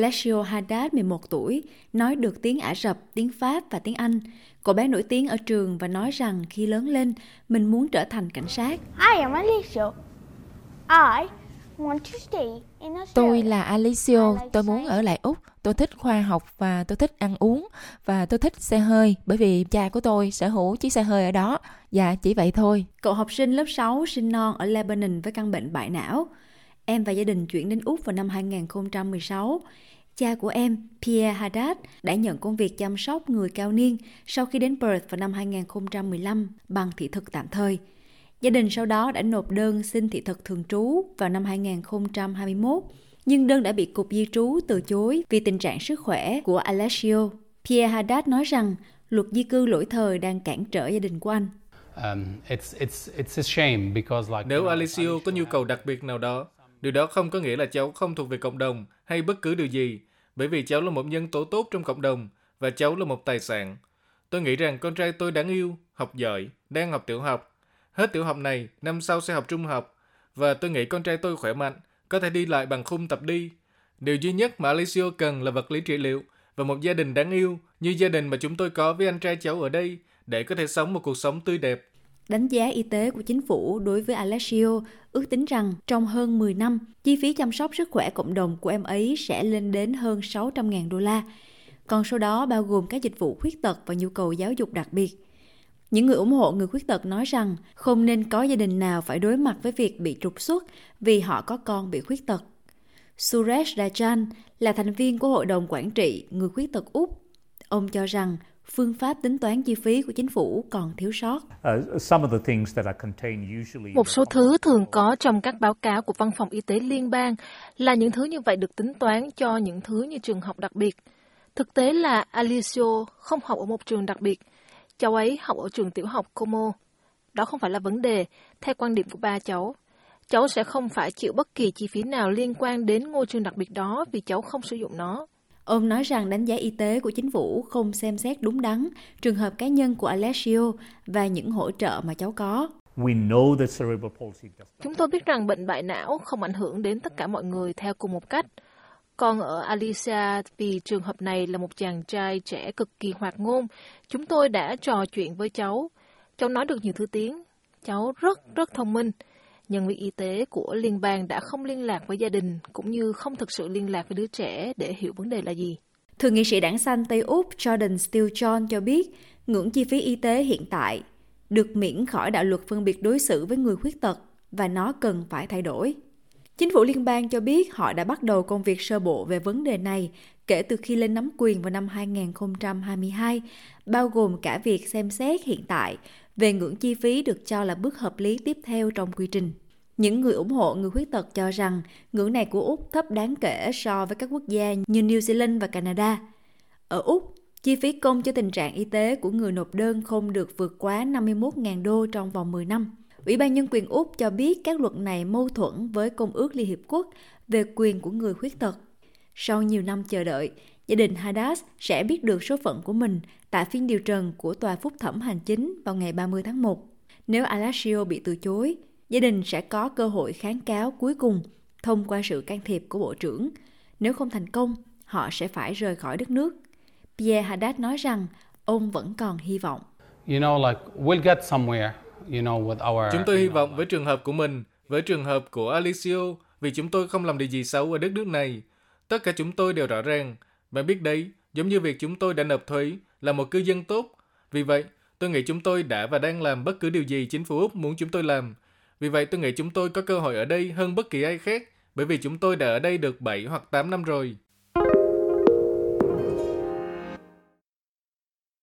Alessio Haddad, 11 tuổi, nói được tiếng Ả Rập, tiếng Pháp và tiếng Anh. Cậu bé nổi tiếng ở trường và nói rằng khi lớn lên, mình muốn trở thành cảnh sát. I am Alessio. I want to stay in Australia. Tôi là Alicio, tôi muốn ở lại Úc. Tôi thích khoa học và tôi thích ăn uống và tôi thích xe hơi bởi vì cha của tôi sở hữu chiếc xe hơi ở đó. Dạ, chỉ vậy thôi. Cậu học sinh lớp 6 sinh non ở Lebanon với căn bệnh bại não. Em và gia đình chuyển đến Úc vào năm 2016. Cha của em, Pierre Haddad, đã nhận công việc chăm sóc người cao niên sau khi đến Perth vào năm 2015 bằng thị thực tạm thời. Gia đình sau đó đã nộp đơn xin thị thực thường trú vào năm 2021, nhưng đơn đã bị Cục Di trú từ chối vì tình trạng sức khỏe của Alessio. Pierre Haddad nói rằng luật di cư lỗi thời đang cản trở gia đình của anh. Um, it's it's it's a shame because like Nếu Alicio có nhu cầu đặc biệt nào đó, điều đó không có nghĩa là cháu không thuộc về cộng đồng hay bất cứ điều gì, bởi vì cháu là một nhân tố tốt trong cộng đồng và cháu là một tài sản. Tôi nghĩ rằng con trai tôi đáng yêu, học giỏi, đang học tiểu học. Hết tiểu học này, năm sau sẽ học trung học. Và tôi nghĩ con trai tôi khỏe mạnh, có thể đi lại bằng khung tập đi. Điều duy nhất mà Alessio cần là vật lý trị liệu và một gia đình đáng yêu như gia đình mà chúng tôi có với anh trai cháu ở đây để có thể sống một cuộc sống tươi đẹp. Đánh giá y tế của chính phủ đối với Alessio ước tính rằng trong hơn 10 năm, chi phí chăm sóc sức khỏe cộng đồng của em ấy sẽ lên đến hơn 600.000 đô la. Còn số đó bao gồm các dịch vụ khuyết tật và nhu cầu giáo dục đặc biệt. Những người ủng hộ người khuyết tật nói rằng không nên có gia đình nào phải đối mặt với việc bị trục xuất vì họ có con bị khuyết tật. Suresh Rajan là thành viên của Hội đồng Quản trị Người Khuyết tật Úc. Ông cho rằng phương pháp tính toán chi phí của chính phủ còn thiếu sót. Một số thứ thường có trong các báo cáo của Văn phòng Y tế Liên bang là những thứ như vậy được tính toán cho những thứ như trường học đặc biệt. Thực tế là Alicio không học ở một trường đặc biệt, cháu ấy học ở trường tiểu học Como. Đó không phải là vấn đề, theo quan điểm của ba cháu. Cháu sẽ không phải chịu bất kỳ chi phí nào liên quan đến ngôi trường đặc biệt đó vì cháu không sử dụng nó. Ông nói rằng đánh giá y tế của chính phủ không xem xét đúng đắn trường hợp cá nhân của Alessio và những hỗ trợ mà cháu có. Chúng tôi biết rằng bệnh bại não không ảnh hưởng đến tất cả mọi người theo cùng một cách. Còn ở Alicia, vì trường hợp này là một chàng trai trẻ cực kỳ hoạt ngôn, chúng tôi đã trò chuyện với cháu. Cháu nói được nhiều thứ tiếng. Cháu rất, rất thông minh. Nhân viên y tế của liên bang đã không liên lạc với gia đình, cũng như không thực sự liên lạc với đứa trẻ để hiểu vấn đề là gì. Thượng nghị sĩ đảng xanh Tây Úc Jordan Steele John cho biết ngưỡng chi phí y tế hiện tại được miễn khỏi đạo luật phân biệt đối xử với người khuyết tật và nó cần phải thay đổi. Chính phủ liên bang cho biết họ đã bắt đầu công việc sơ bộ về vấn đề này kể từ khi lên nắm quyền vào năm 2022, bao gồm cả việc xem xét hiện tại về ngưỡng chi phí được cho là bước hợp lý tiếp theo trong quy trình. Những người ủng hộ người khuyết tật cho rằng ngưỡng này của Úc thấp đáng kể so với các quốc gia như New Zealand và Canada. Ở Úc, chi phí công cho tình trạng y tế của người nộp đơn không được vượt quá 51.000 đô trong vòng 10 năm. Ủy ban Nhân quyền Úc cho biết các luật này mâu thuẫn với Công ước Liên Hiệp Quốc về quyền của người khuyết tật. Sau nhiều năm chờ đợi, gia đình Haddad sẽ biết được số phận của mình tại phiên điều trần của Tòa Phúc thẩm Hành chính vào ngày 30 tháng 1. Nếu Alassio bị từ chối, gia đình sẽ có cơ hội kháng cáo cuối cùng thông qua sự can thiệp của Bộ trưởng. Nếu không thành công, họ sẽ phải rời khỏi đất nước. Pierre Haddad nói rằng ông vẫn còn hy vọng. You know, like we'll get somewhere. You know, with our. Chúng tôi hy vọng với trường hợp của mình, với trường hợp của Alicio, vì chúng tôi không làm điều gì xấu ở đất nước này. Tất cả chúng tôi đều rõ ràng. Bạn biết đấy, giống như việc chúng tôi đã nộp thuế là một cư dân tốt. Vì vậy, tôi nghĩ chúng tôi đã và đang làm bất cứ điều gì chính phủ Úc muốn chúng tôi làm. Vì vậy tôi nghĩ chúng tôi có cơ hội ở đây hơn bất kỳ ai khác, bởi vì chúng tôi đã ở đây được 7 hoặc 8 năm rồi.